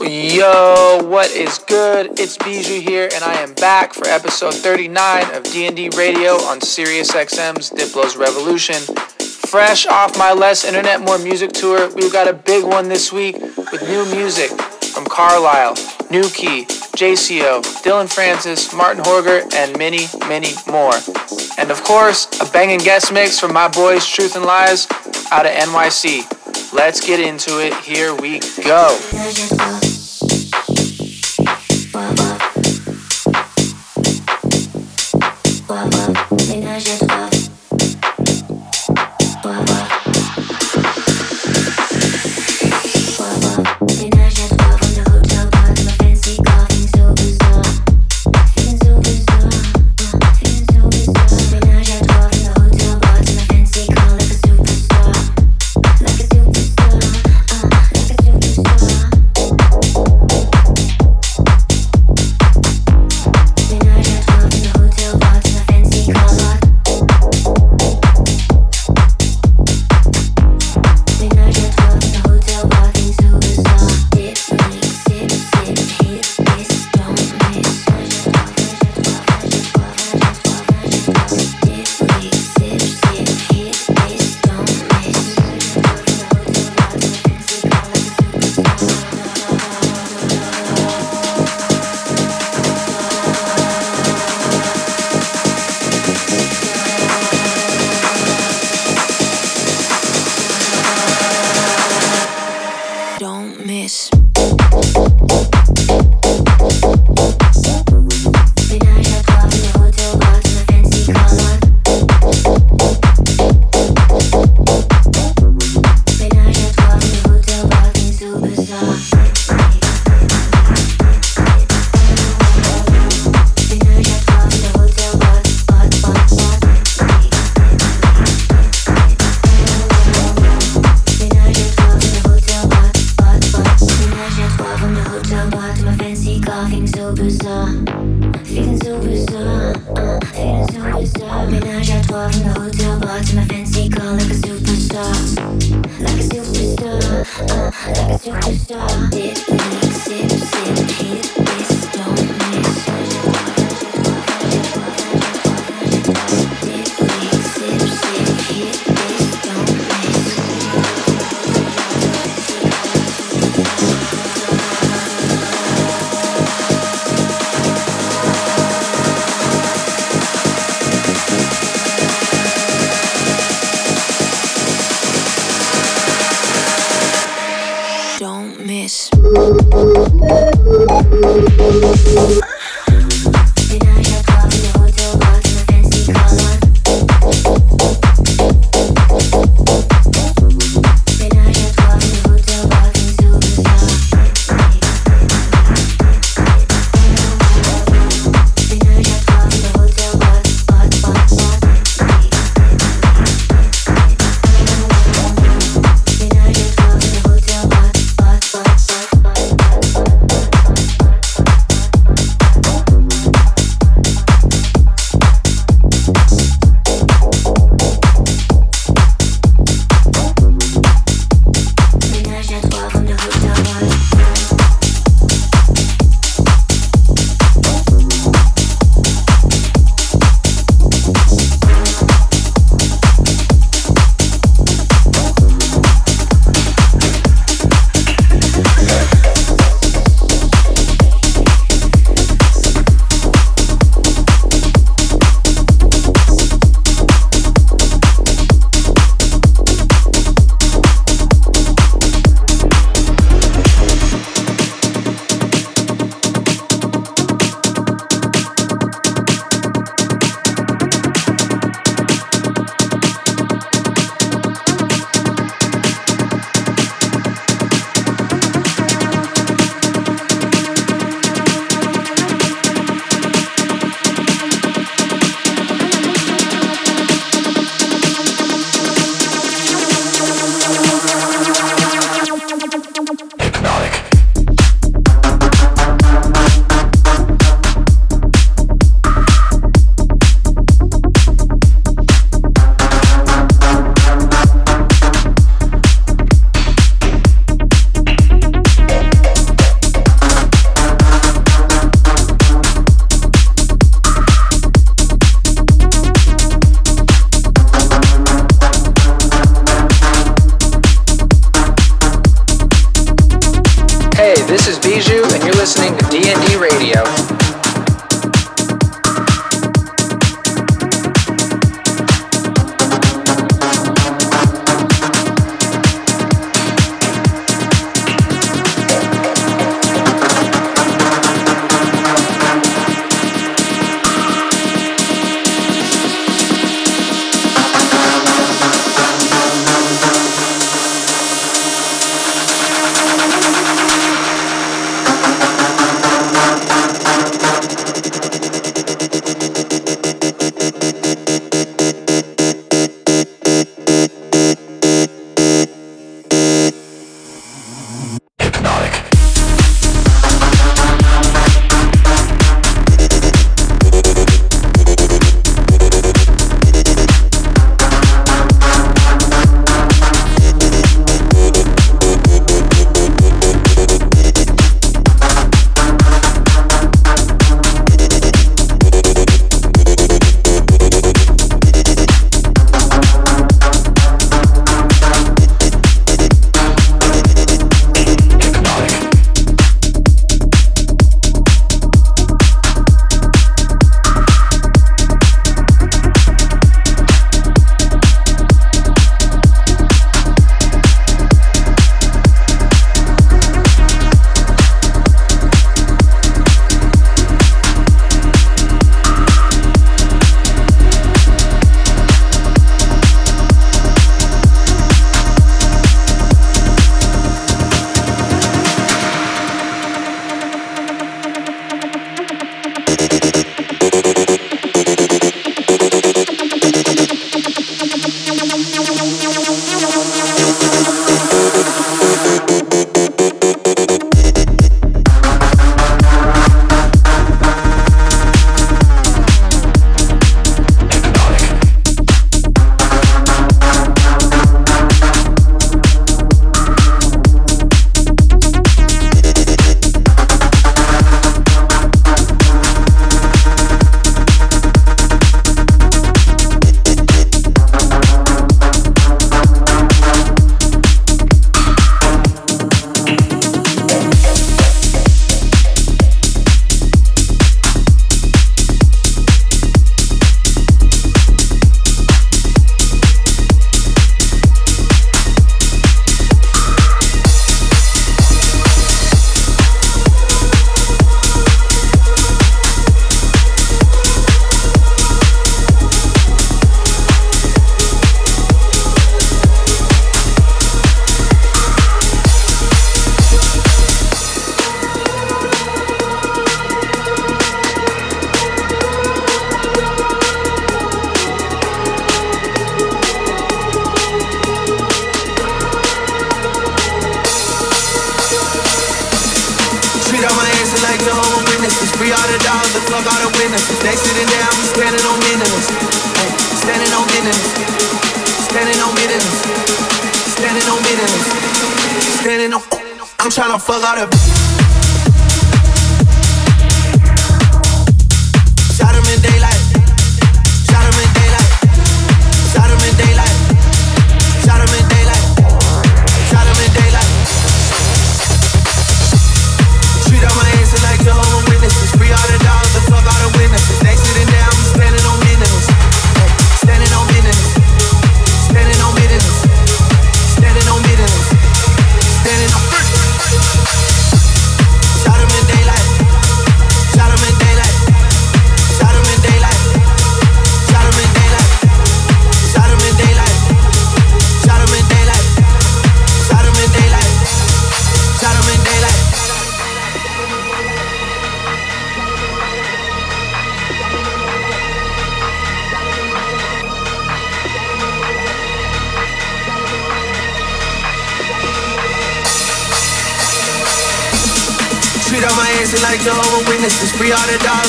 Yo, what is good? It's Bijou here, and I am back for episode 39 of D&D Radio on SiriusXM's Diplo's Revolution. Fresh off my Less Internet More Music tour, we've got a big one this week with new music from Carlisle, New Key, JCO, Dillon Francis, Martin Horger, and many, many more. And of course, a banging guest mix from my boys Truth and Lies out of NYC. Let's get into it. Here we go. ménagère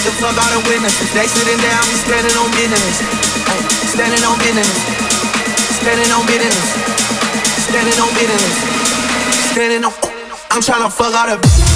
to the club out of witnesses. They sitting down, we standing on business. Standing on business. Standing on business. Standing on business. Standing on. I'm trying to fuck out of.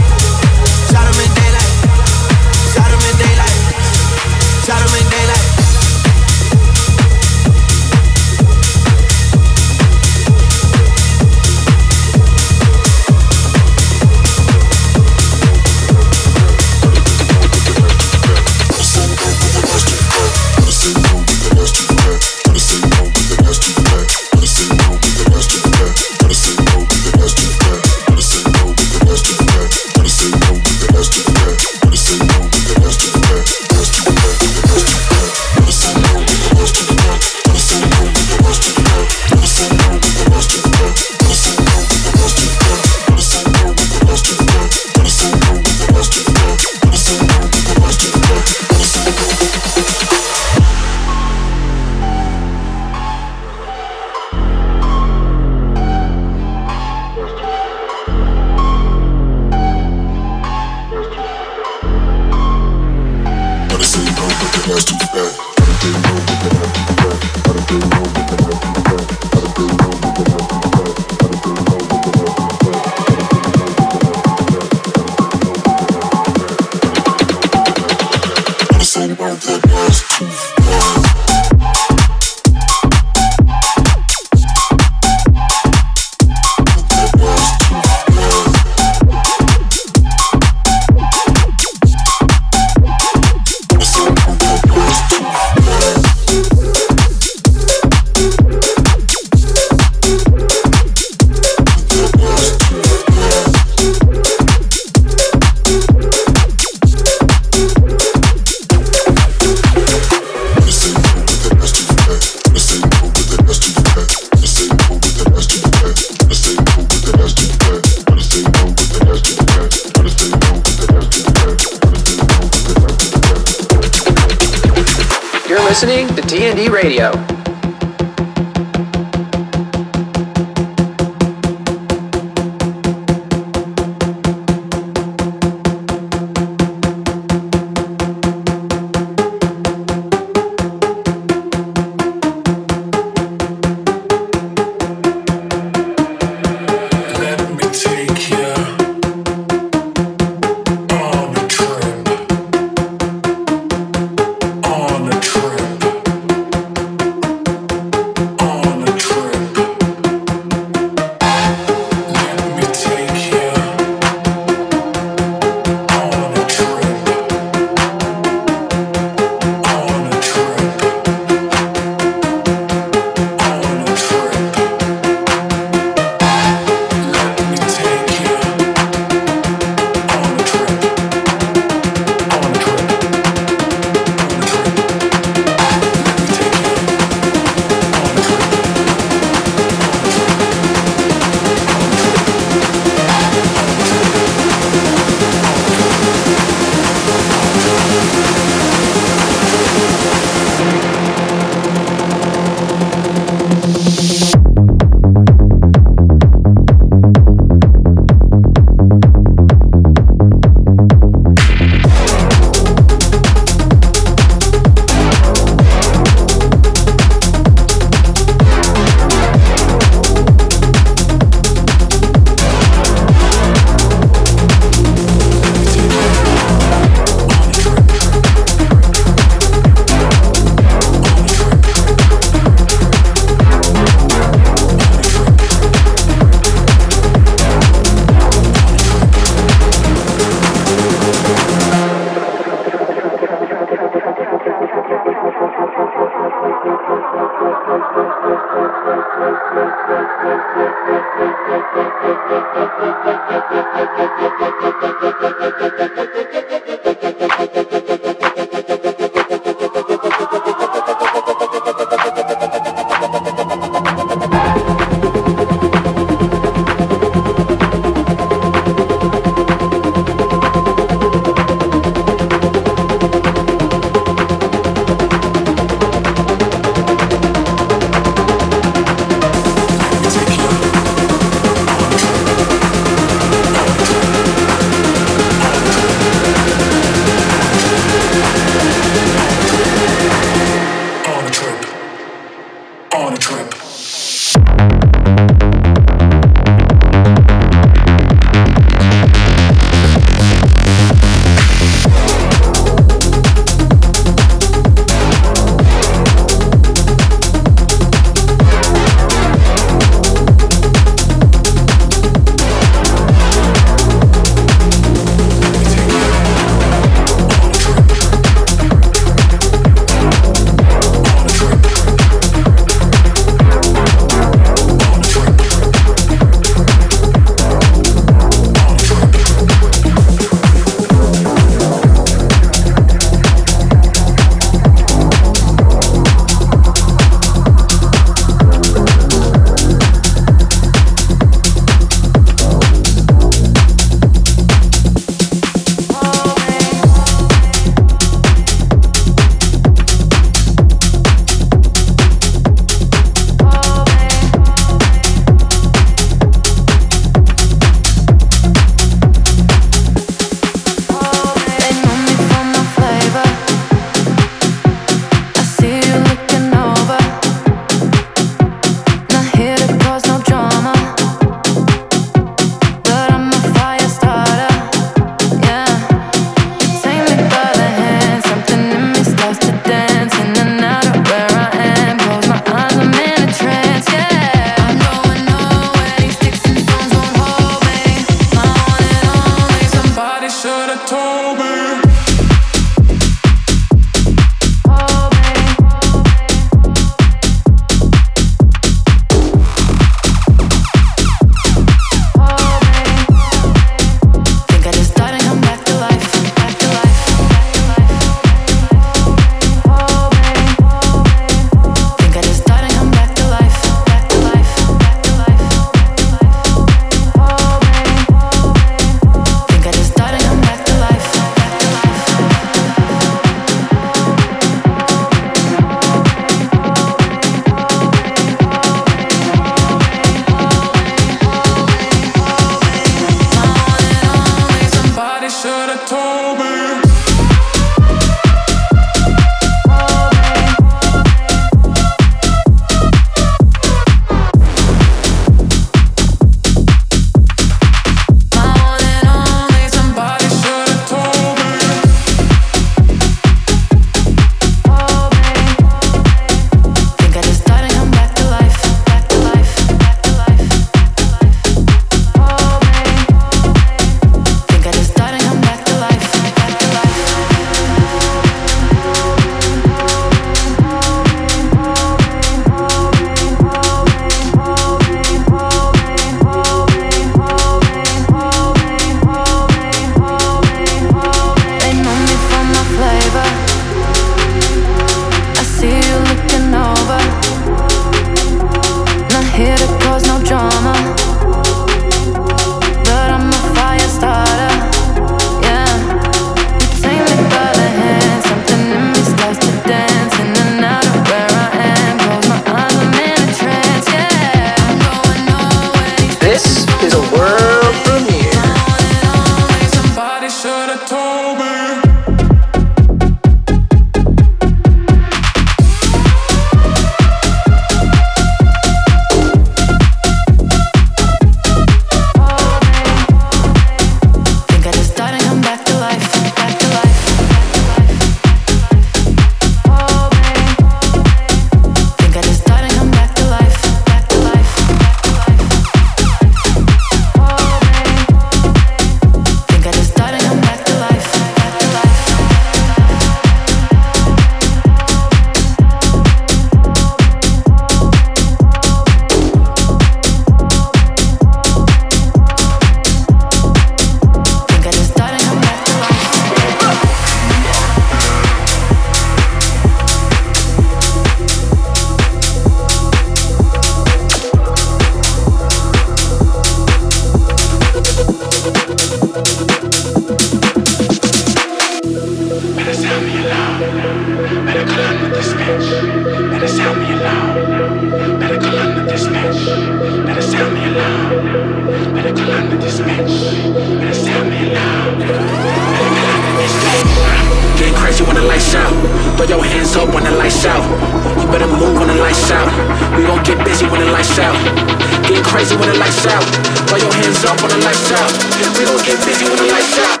We gon' get busy when the lights out.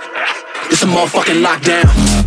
It's a motherfucking lockdown.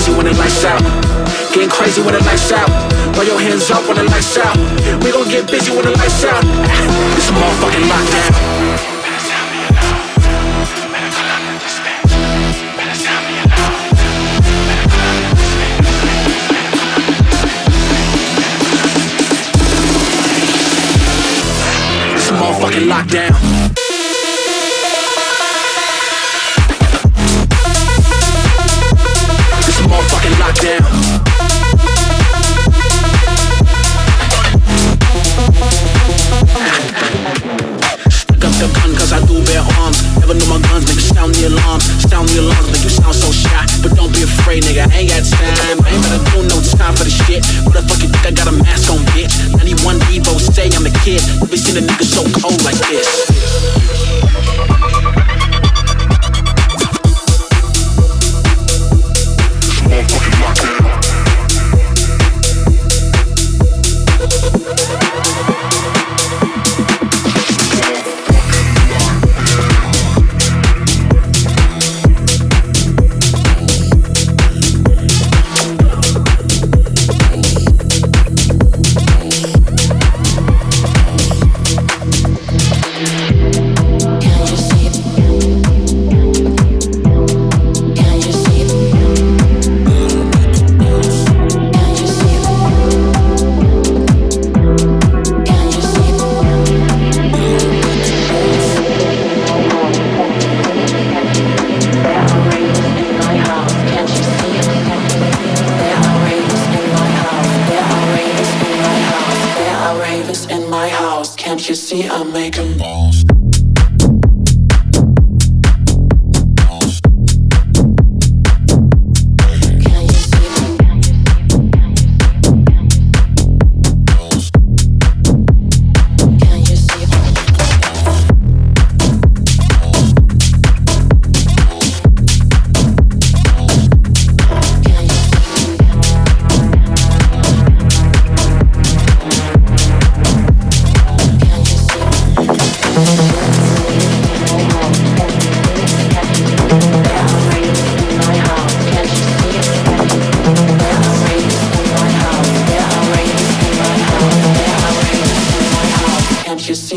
crazy when the lights out. Getting crazy when the lights out. Throw your hands up when the lights out. We gon' get busy when the lights out. It's a motherfucking lockdown.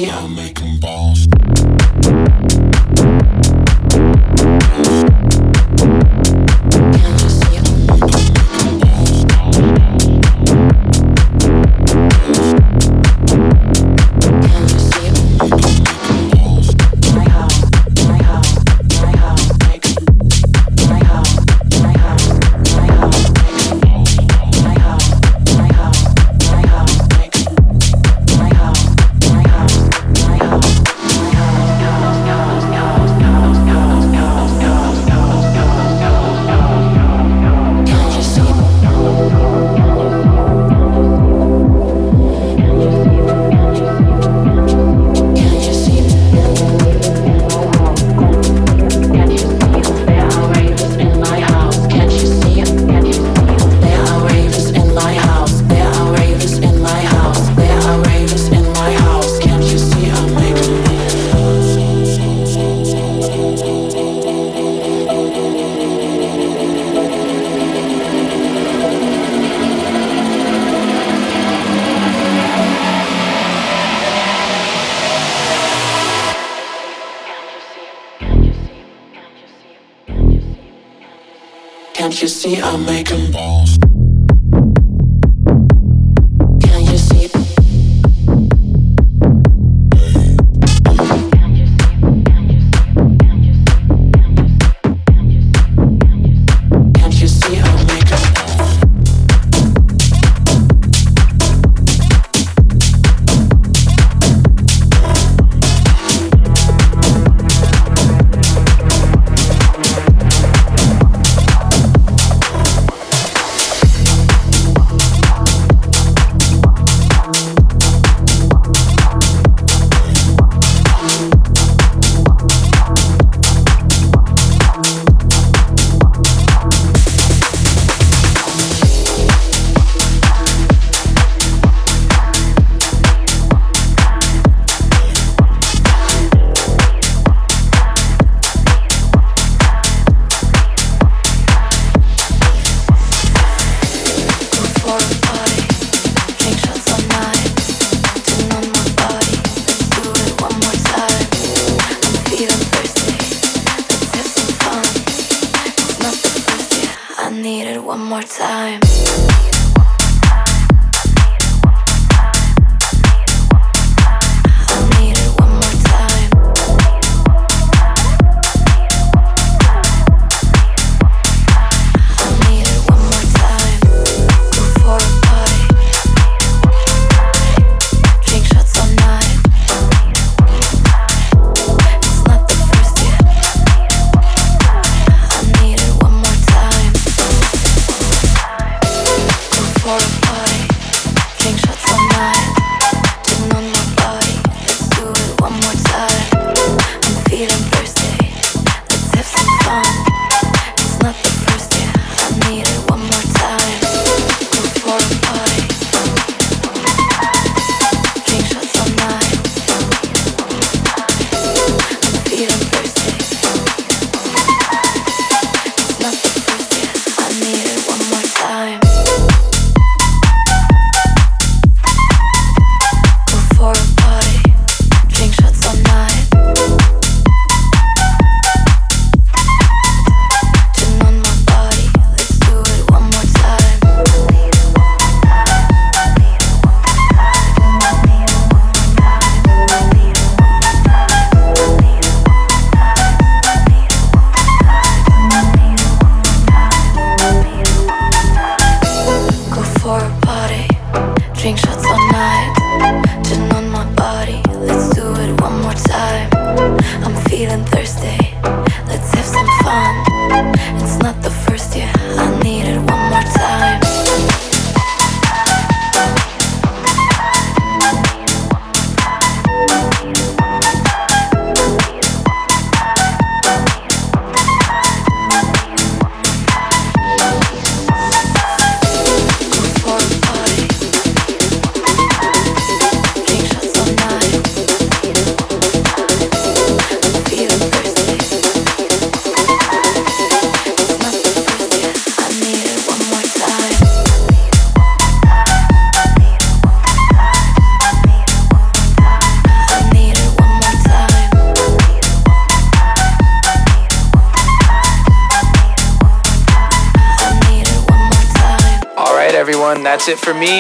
I'll make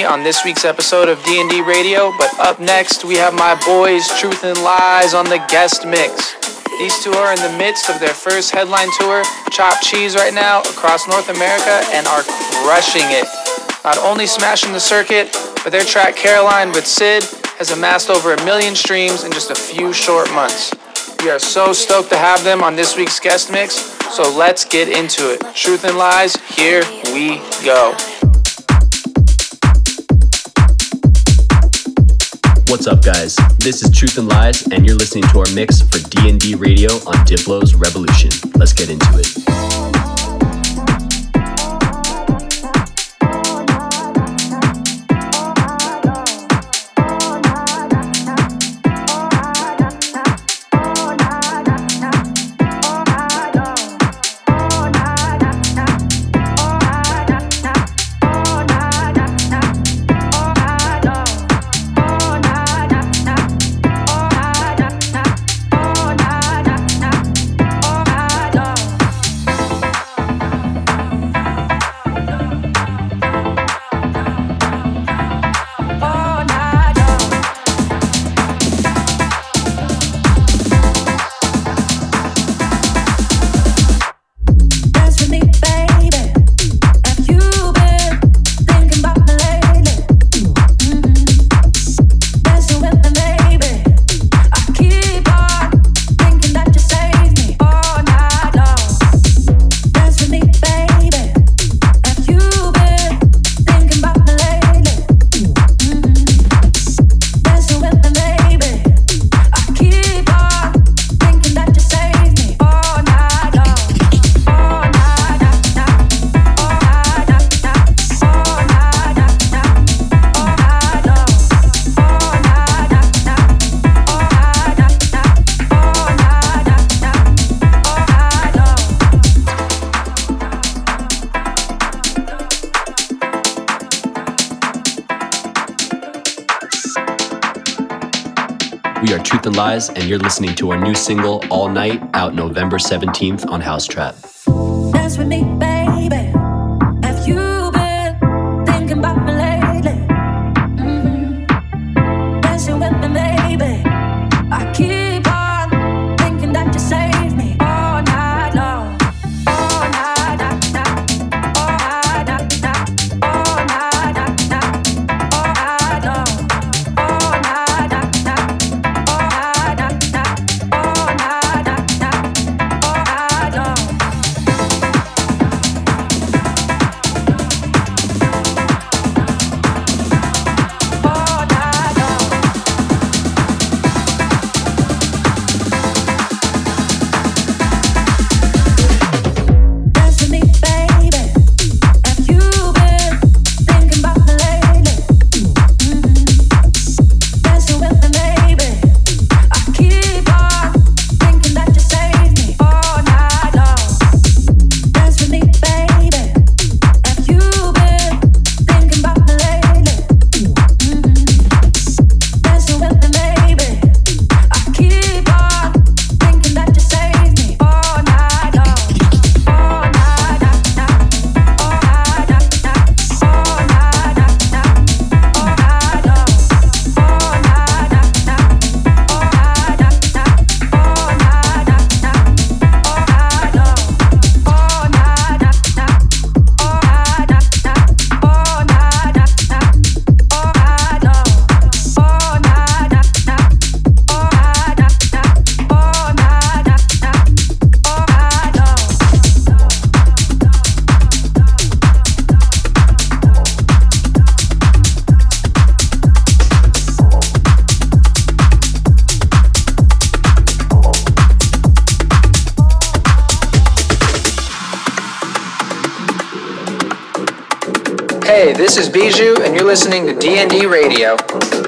on this week's episode of D&D Radio. But up next, we have my boys Truth and Lies on the guest mix. These two are in the midst of their first headline tour, Chop Cheese, right now across North America, and are crushing it. Not only smashing the circuit, but their track Caroline with Sid has amassed over a million streams in just a few short months. We are so stoked to have them on this week's guest mix, so let's get into it. Truth and Lies, here we go. What's up, guys? This is Truth and Lies, and you're listening to our mix for D&D Radio on Diplo's Revolution. Let's get into it. We are Truth and Lies, and you're listening to our new single, All Night, out November 17th on House Trap. Dance with me, baby. This is Bijou, and you're listening to DND Radio.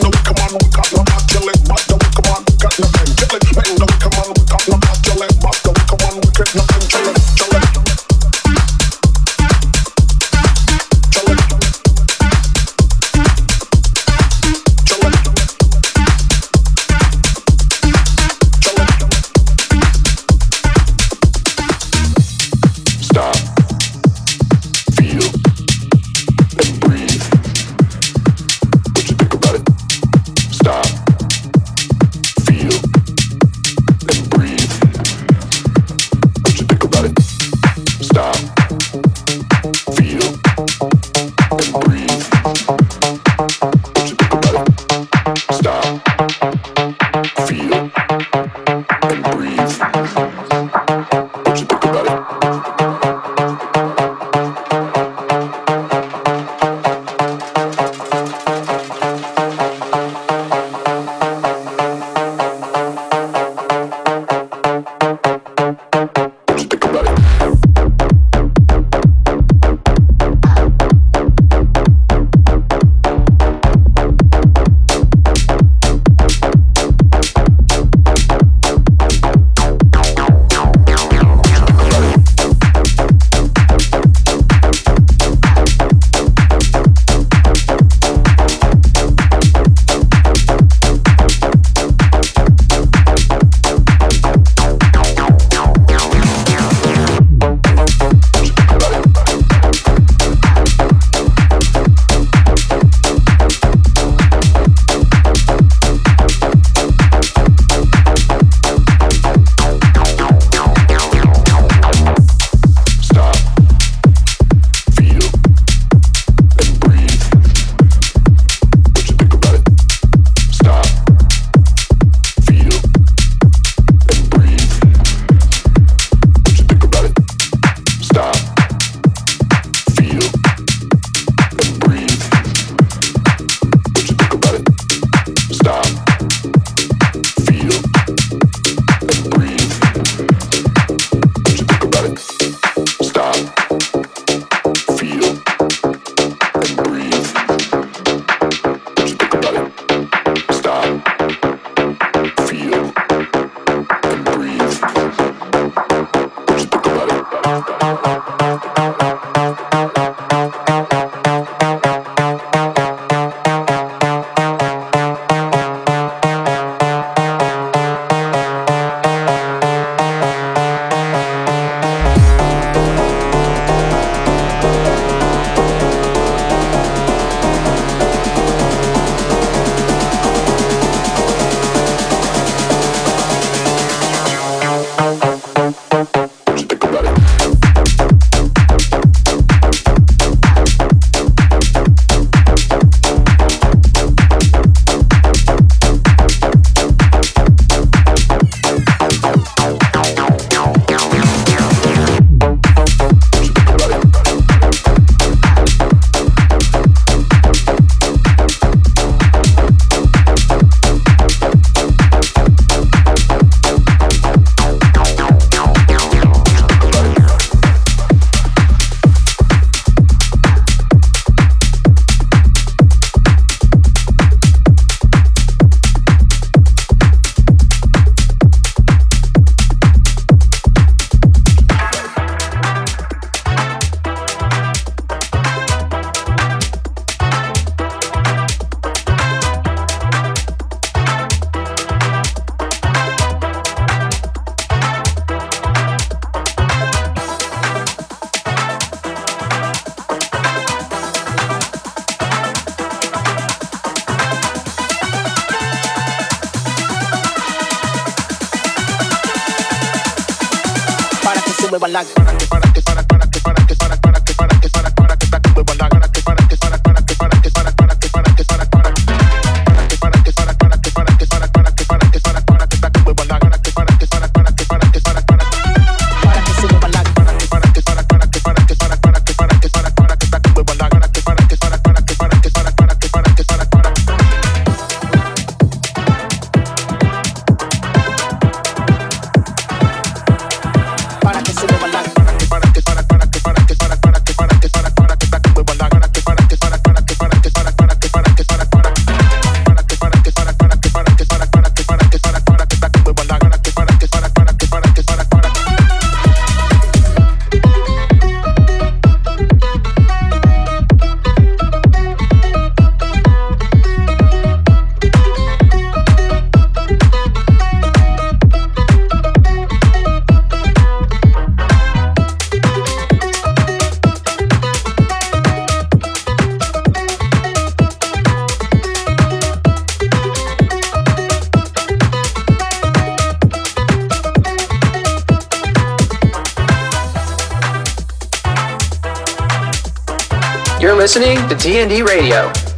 no, come on, we got listening to DND Radio.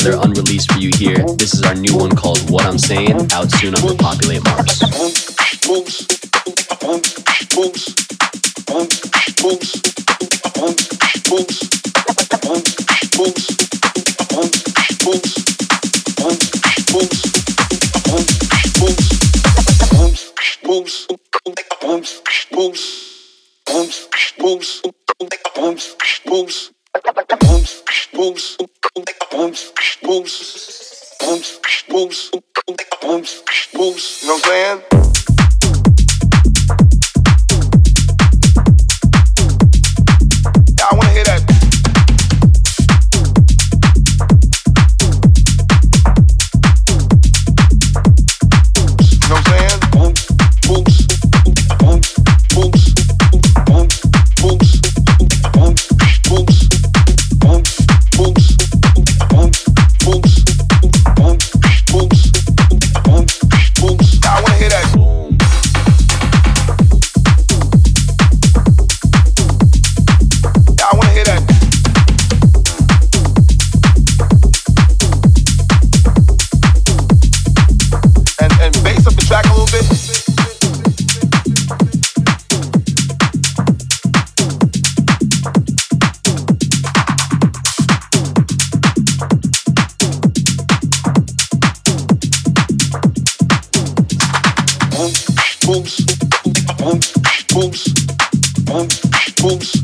another unreleased for you here. This is our new one called What I'm Saying, out soon on the Populate Mars. saying? Booms, booms, booms, booms.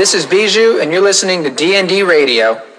This is Bijou, and you're listening to DND Radio.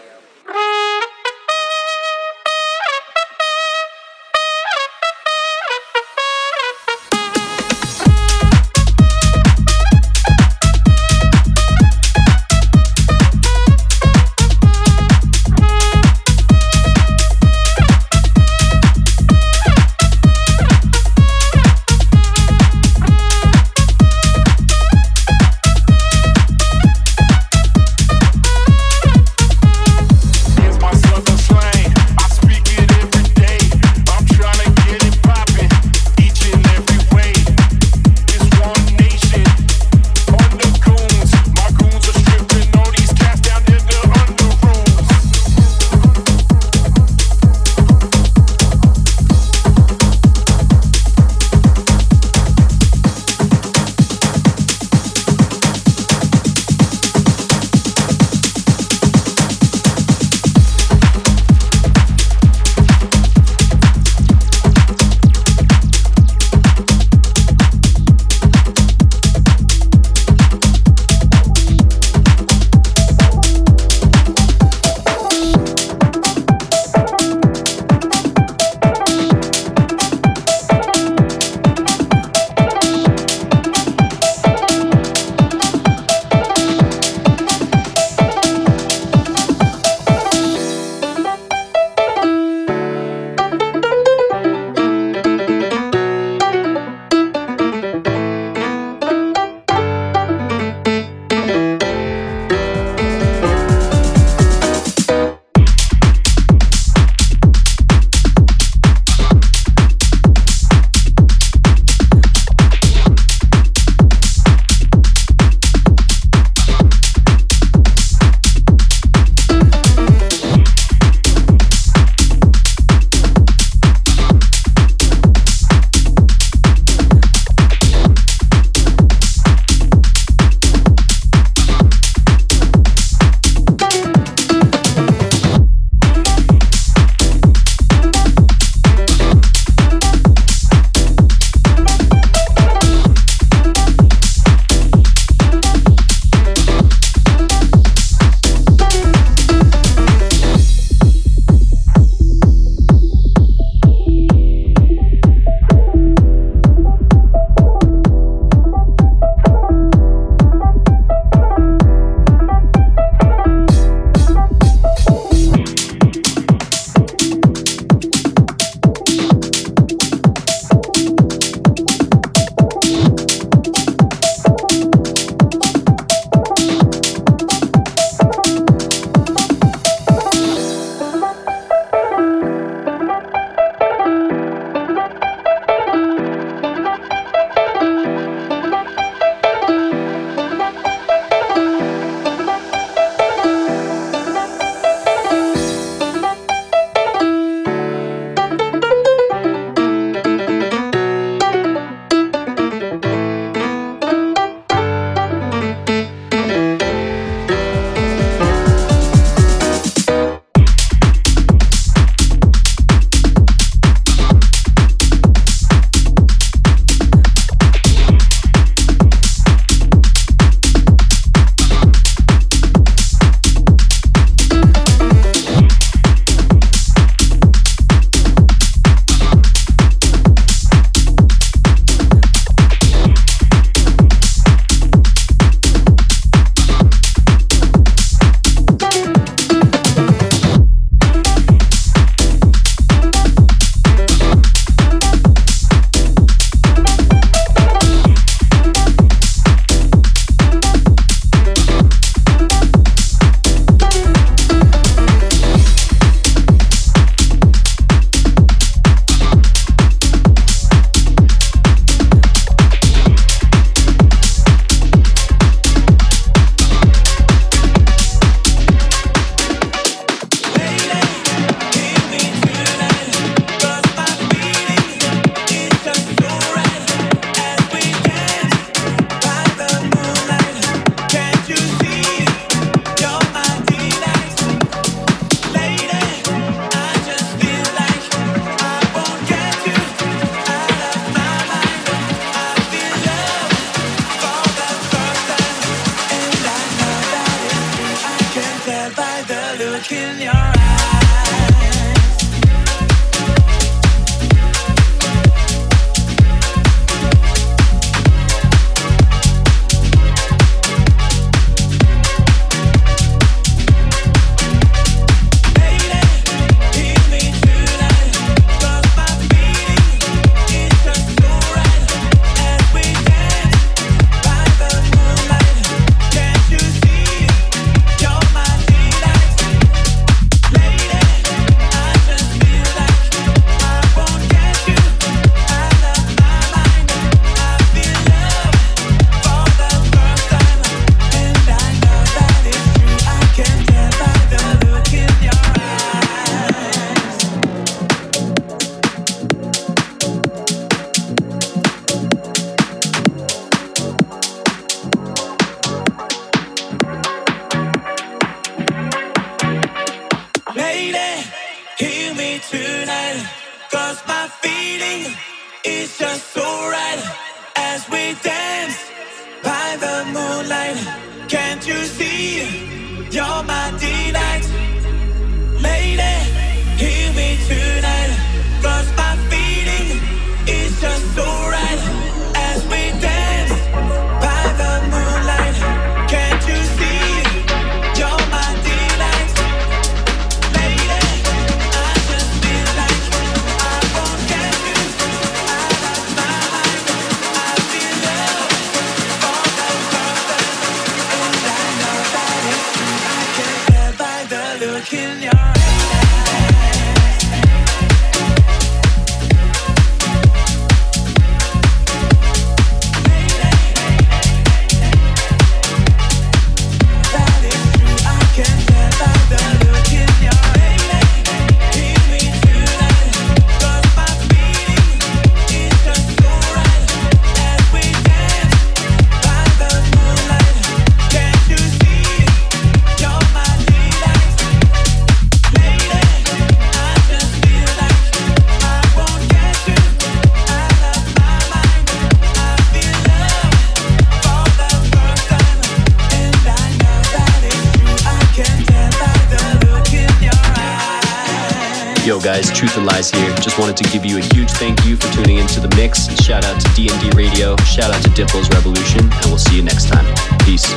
Truth and Lies here. Just wanted to give you a huge thank you for tuning into the mix. Shout out to D&D Radio, shout out to Diplo's Revolution, and we'll see you next time. Peace.